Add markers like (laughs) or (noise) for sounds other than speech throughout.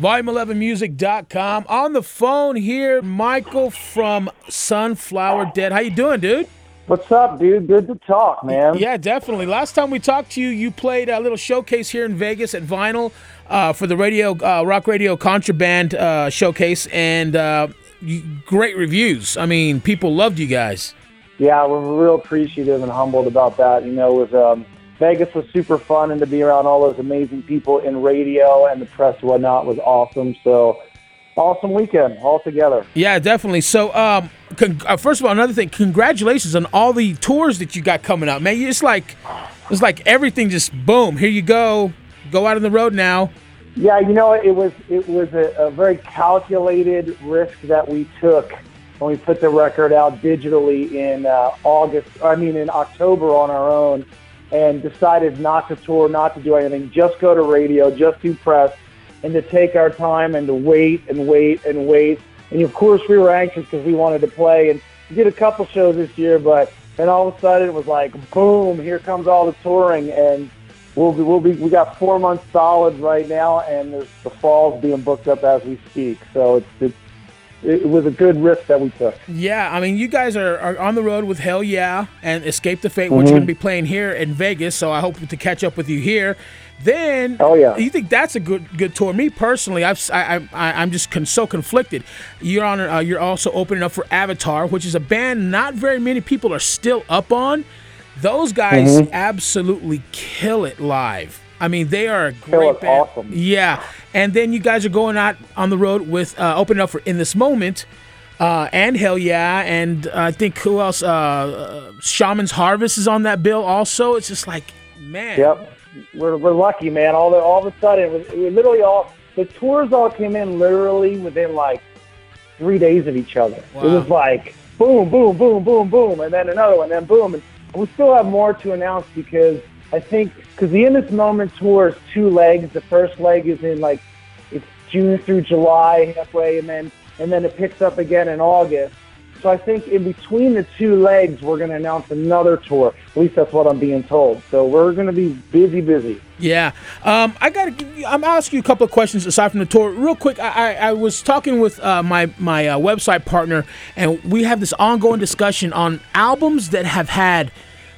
Volume11music.com. On the phone here, Michael from Sunflower Dead. How you doing, dude? What's up, dude? Good to talk, man. Yeah, definitely. Last time we talked to you, you played a little showcase here in Vegas at Vinyl uh, for the radio uh, rock radio contraband uh, showcase, and uh, great reviews. I mean, people loved you guys. Yeah, we're real appreciative and humbled about that. You know, with um, Vegas was super fun, and to be around all those amazing people in radio and the press and whatnot was awesome. So awesome weekend all together. Yeah, definitely. So, um, con- uh, first of all, another thing, congratulations on all the tours that you got coming up, man. It's like it's like everything just boom. Here you go, go out on the road now. Yeah, you know, it was it was a, a very calculated risk that we took when we put the record out digitally in uh, August. I mean, in October on our own, and decided not to tour, not to do anything, just go to radio, just do press, and to take our time and to wait and wait and wait. And of course, we were anxious because we wanted to play, and we did a couple shows this year, but then all of a sudden it was like, boom! Here comes all the touring, and we'll be, we'll be we got four months solid right now, and there's the fall's being booked up as we speak. So it's it's it was a good risk that we took. Yeah, I mean, you guys are, are on the road with Hellyeah and Escape the Fate, Mm-hmm. which you're going to be playing here in Vegas. So I hope to catch up with you here. Then, Oh, yeah. you think that's a good good tour? Me personally, I've I, I, I'm just con- so conflicted. You're on. Uh, you're also opening up for Avatar, which is a band not very many people are still up on. Those guys Mm-hmm. absolutely kill it live. I mean, they are a great band. awesome. Yeah, and then you guys are going out on the road with uh, opening up for In This Moment, uh, and Hellyeah, and uh, I think who else? Uh, uh, Shaman's Harvest is on that bill also. It's just like, man. Yep, we're, we're lucky, man. All the all of a sudden, it was, it literally all the tours all came in literally within like three days of each other. It was like boom, boom, boom, boom, boom, and then another one, then boom, and we still have more to announce because I think because the In This Moment tour is two legs. The first leg is in like it's June through July halfway, and then and then it picks up again in August. So I think in between the two legs, we're going to announce another tour. At least that's what I'm being told. So we're going to be busy, busy. Yeah. Um, I got. I'm gonna ask you a couple of questions aside from the tour. Real quick, I, I, I was talking with uh, my my uh, website partner, and we have this ongoing discussion on albums that have had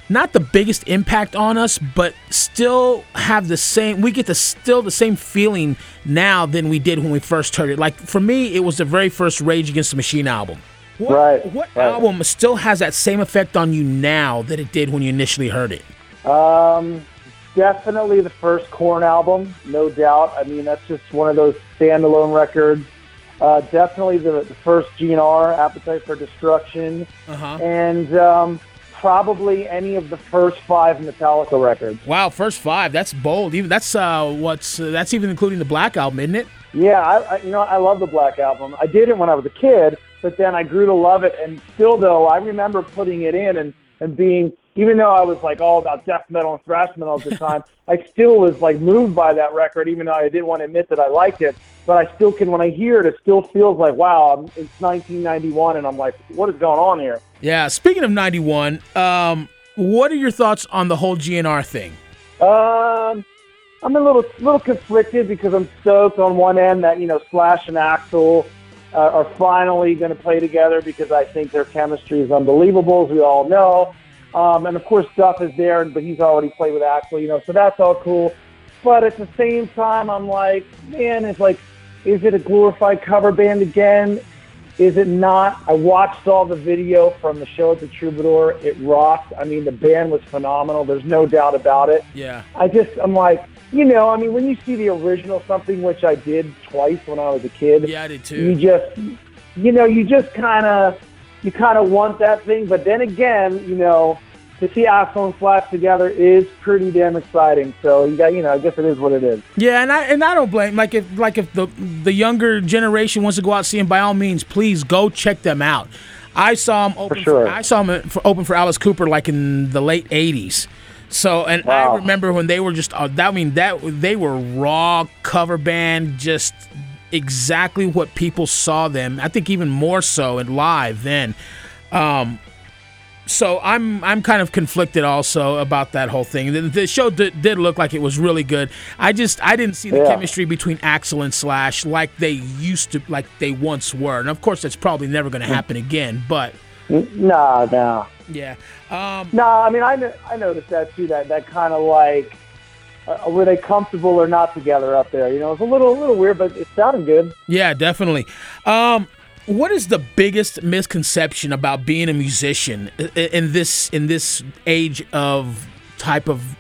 not the biggest impact on us, but still have the same. We get the still the same feeling now than we did when we first heard it. Like for me, it was the very first Rage Against the Machine album. What, Right, What right. album still has that same effect on you now that it did when you initially heard it? Um, definitely the first Korn album, no doubt. I mean, that's just one of those standalone records. Uh, definitely the, the first GNR, Appetite for Destruction, Uh-huh. and um, probably any of the first five Metallica records. Wow, first five. That's bold. Even that's uh, what's uh, that's even including the Black album, isn't it? Yeah, I, I, you know, I love the Black Album. I did it when I was a kid, but then I grew to love it. And still, though, I remember putting it in and, and being, even though I was like all about death metal and thrash metal at the time, I still was like moved by that record, even though I didn't want to admit that I liked it. But I still can, when I hear it, it still feels like, wow, I'm, it's 1991, and I'm like, what is going on here? Yeah. Speaking of '91, um, what are your thoughts on the whole GNR thing? Um, I'm a little little conflicted because I'm stoked on one end that you know Slash and Axl uh, are finally going to play together because I think their chemistry is unbelievable, as we all know. Um, and of course, Duff is there, but he's already played with Axl, you know, so that's all cool. But at the same time, I'm like, man, it's like, is it a glorified cover band again? Is it not? I watched all the video from the show at the Troubadour. It rocked. I mean, the band was phenomenal. There's no doubt about it. Yeah. I just, I'm like, you know, I mean, when you see the original something, which I did twice when I was a kid, Yeah, I did too. you just, you know, you just kind of, you kind of want that thing. But then again, you know, to see and Slash together is pretty damn exciting. So you got, you know, I guess it is what it is. Yeah, and I and I don't blame. Like if like if the the younger generation wants to go out and see them, by all means, please go check them out. I saw them open. sure. I saw them for, open for Alice Cooper like in the late '80s. So, and I remember when they were just. Uh, that I mean that they were raw cover band, just exactly what people saw them. I think even more so in live then. Um, so I'm I'm kind of conflicted also about that whole thing. The, the show did, did, look like it was really good. I just I didn't see the yeah. chemistry between Axl and Slash like they used to, like they once were. And of course, that's probably never going to happen again. But no, no, yeah, um, no. I mean, I I noticed that too. That that kind of like. Uh, were they comfortable or not together up there? You know, it's a little, a little weird, but it sounded good. Yeah, definitely. Um, what is the biggest misconception about being a musician in this in this age of type of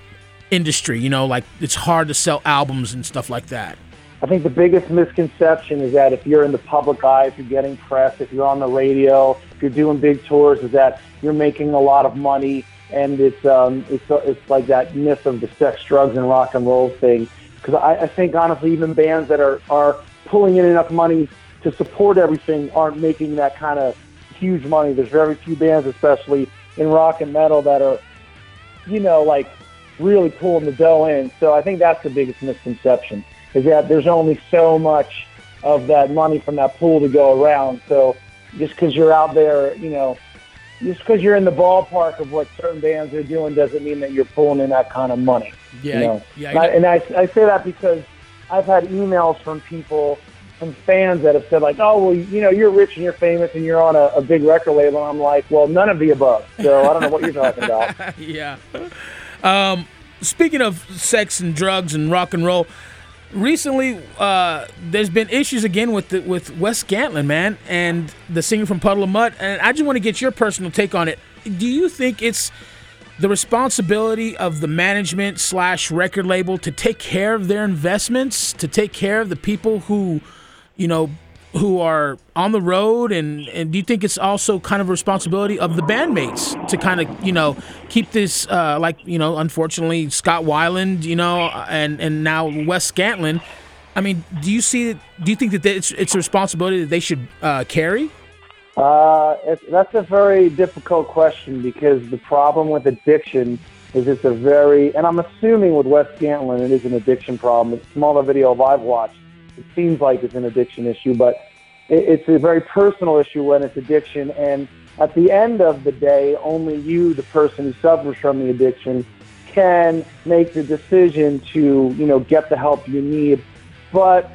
industry? You know, like it's hard to sell albums and stuff like that. I think the biggest misconception is that if you're in the public eye, if you're getting press, if you're on the radio, if you're doing big tours, is that you're making a lot of money, and it's um, it's it's like that myth of the sex, drugs, and rock and roll thing. Because I, I think honestly, even bands that are are pulling in enough money to support everything aren't making that kind of huge money. There's very few bands, especially in rock and metal, that are, you know, like really pulling the dough in. So I think that's the biggest misconception is that there's only so much of that money from that pool to go around. So just because you're out there, you know, just because you're in the ballpark of what certain bands are doing doesn't mean that you're pulling in that kind of money. Yeah, you know? yeah. And, I, and I, I say that because I've had emails from people from fans that have said like, "Oh, well, you know, you're rich and you're famous and you're on a, a big record label." And I'm like, "Well, none of the above." So I don't know what you're talking about. (laughs) yeah. Um, speaking of sex and drugs and rock and roll, recently uh, there's been issues again with the, with Wes Scantlin, man, and the singer from Puddle of Mudd. And I just want to get your personal take on it. Do you think it's the responsibility of the management slash record label to take care of their investments, to take care of the people who you know, who are on the road and, and do you think it's also kind of a responsibility of the bandmates to kind of you know keep this uh, like you know unfortunately Scott Weiland you know and and now Wes Scantlin. I mean do you see do you think that it's it's a responsibility that they should uh, carry? Uh, that's a very difficult question because the problem with addiction is it's a very and I'm assuming with Wes Scantlin it is an addiction problem. It's smaller video I've watched it seems like it's an addiction issue, but it's a very personal issue when it's addiction. And at the end of the day, only you, the person who suffers from the addiction, can make the decision to, you know, get the help you need. But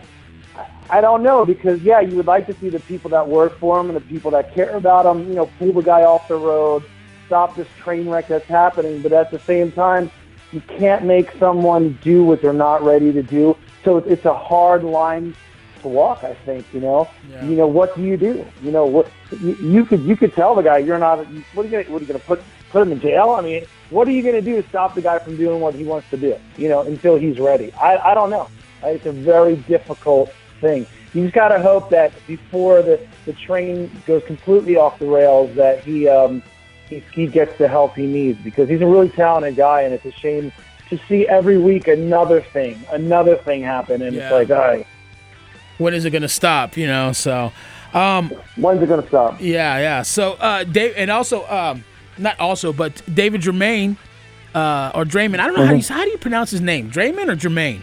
I don't know because, yeah, you would like to see the people that work for them and the people that care about them, you know, pull the guy off the road, stop this train wreck that's happening. But at the same time, you can't make someone do what they're not ready to do. So it's a hard line to walk. I think you know. Yeah. You know what do you do? You know what you, you could you could tell the guy you're not. What are you gonna what are you gonna put put him in jail? I mean, what are you gonna do to stop the guy from doing what he wants to do? You know, until he's ready. I I don't know. It's a very difficult thing. You just gotta hope that before the the train goes completely off the rails, that he um he, he gets the help he needs because he's a really talented guy, and it's a shame to see every week another thing, another thing happen, and yeah. it's like, all right, when is it going to stop? You know, so. Um, When's it gonna stop? Yeah, yeah. So, uh, Dave, and also, um, not also, but David Germain, uh, or Draiman. I don't know mm-hmm. how you how do you pronounce his name, Draiman or Jermaine?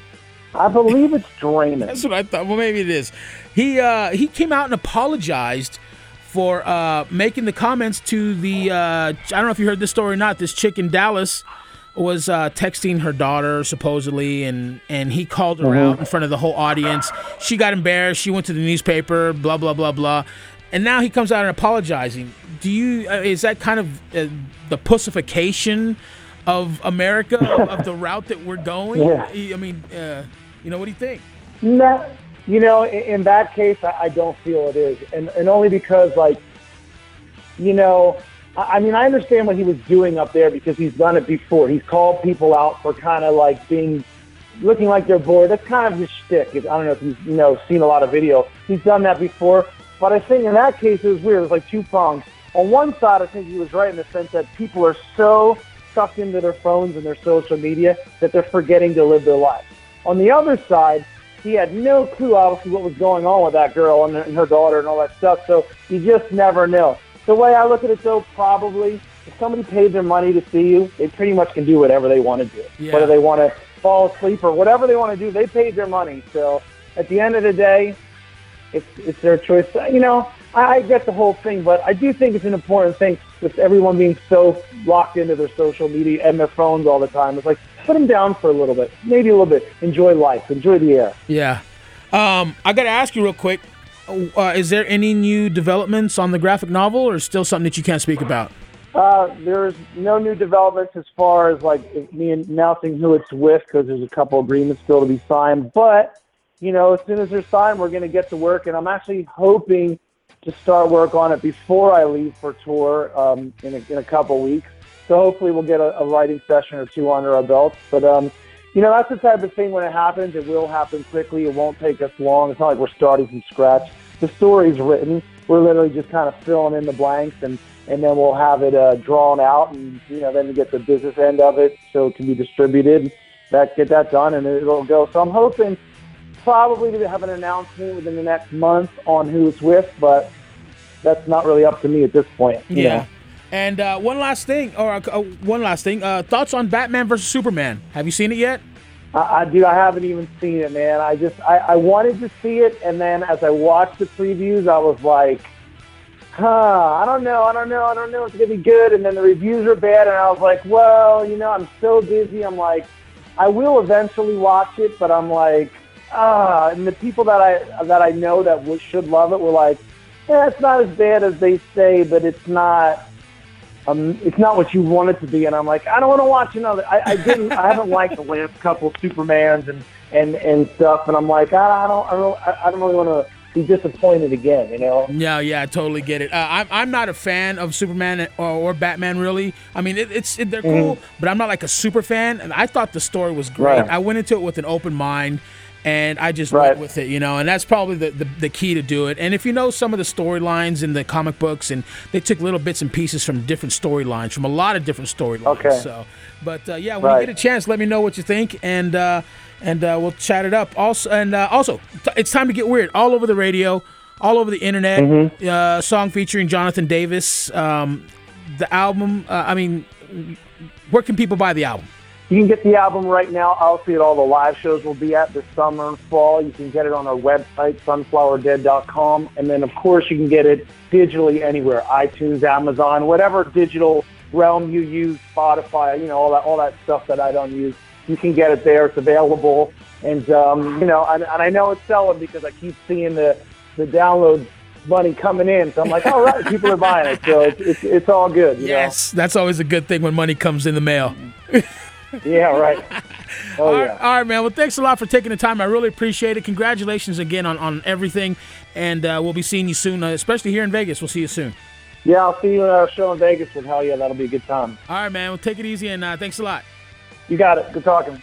I believe it's Draiman. That's what I thought. Well, maybe it is. He uh, he came out and apologized for uh, making the comments to the. Uh, I don't know if you heard this story or not. This chick in Dallas was uh, texting her daughter supposedly, and and he called her mm-hmm. out in front of the whole audience. She got embarrassed. She went to the newspaper. Blah blah blah blah. And now he comes out and apologizing. Do you uh, is that kind of uh, the pussification of America of, the (laughs) route that we're going? Yeah. I mean, uh, you know, what do you think? No, you know, in, in that case, I, I don't feel it is, and and only because like, you know, I mean, I understand what he was doing up there because he's done it before. He's called people out for kind of like being, looking like they're bored. That's kind of his shtick. I don't know if you've you know seen a lot of video. He's done that before, but I think in that case it was weird. It was like two prongs. On one side, I think he was right in the sense that people are so sucked into their phones and their social media that they're forgetting to live their lives. On the other side, he had no clue, obviously, what was going on with that girl and her daughter and all that stuff. So you just never know. The way I look at it, though, probably if somebody paid their money to see you, they pretty much can do whatever they want to do. Yeah. Whether they want to fall asleep or whatever they want to do, they paid their money. So at the end of the day, it's it's their choice. You know, I, I get the whole thing, but I do think it's an important thing. with everyone being so locked into their social media and their phones all the time. It's like put them down for a little bit, maybe a little bit. Enjoy life, enjoy the air. Yeah. Um, I got to ask you real quick. Uh, is there any new developments on the graphic novel, or still something that you can't speak about? Uh, there's no new developments as far as like me announcing who it's with because there's a couple agreements still to be signed. But you know, as soon as they're signed, we're going to get to work, and I'm actually hoping to start work on it before I leave for tour um, in, a, in a couple weeks. So hopefully we'll get a, a writing session or two under our belts. But um, you know, that's the type of thing when it happens, it will happen quickly. It won't take us long. It's not like we're starting from scratch. The story's written. We're literally just kind of filling in the blanks and, and then we'll have it uh, drawn out and, you know, then we get the business end of it so it can be distributed. That get that done and it'll go. So I'm hoping probably to have an announcement within the next month on who it's with, but that's not really up to me at this point. Yeah. Know? And uh, one last thing, or uh, uh, one last thing, uh, thoughts on Batman versus Superman? Have you seen it yet? I, I do. I haven't even seen it, man. I just I, I wanted to see it, and then as I watched the previews, I was like, huh, I don't know, I don't know, I don't know. If it's gonna be good. And then the reviews are bad, and I was like, well, you know, I'm so busy. I'm like, I will eventually watch it, but I'm like, ah. And the people that I that I know that should love it were like, yeah, it's not as bad as they say, but it's not um, it's not what you want it to be. And I'm like, I don't want to watch another. I, I didn't. I haven't liked the last couple Supermans and and and stuff. And I'm like, I, I don't. I don't. I don't really want to be disappointed again, you know? Yeah, yeah, I totally get it. Uh, I'm, I'm not a fan of Superman or, or Batman, really. I mean, it, it's it, they're cool, mm-hmm. but I'm not like a super fan. And I thought the story was great. Right. I went into it with an open mind and I just right. went with it, you know, and that's probably the, the, the, key to do it. And if you know some of the storylines in the comic books, and they took little bits and pieces from different storylines, from a lot of different storylines. Okay. So, but uh, yeah, when right. you get a chance, let me know what you think, and uh, and uh, we'll chat it up. Also, and uh, also, t- it's time to get weird. All over the radio, all over the internet. Mm-hmm. Uh, song featuring Jonathan Davis. Um, the album. Uh, I mean, where can people buy the album? You can get the album right now. I'll see it all the live shows we'll be at this summer and fall. You can get it on our website, sunflowerdead.com. And then, of course, you can get it digitally anywhere iTunes, Amazon, whatever digital realm you use, Spotify, you know, all that, all that stuff that I don't use. You can get it there. It's available. And, um, you know, and, and I know it's selling because I keep seeing the, the download money coming in. So I'm like, all right, people are buying it. So it's, it's, it's all good. yes, know? that's always a good thing when money comes in the mail. (laughs) yeah, right. (laughs) Oh, all, right, yeah. all right, man. Well, thanks a lot for taking the time. I really appreciate it. Congratulations again on, on everything. And uh, we'll be seeing you soon, uh, especially here in Vegas. We'll see you soon. Yeah, I'll see you at our show in Vegas with Hellyeah. That'll be a good time. All right, man. Well, take it easy and uh, thanks a lot. You got it. Good talking.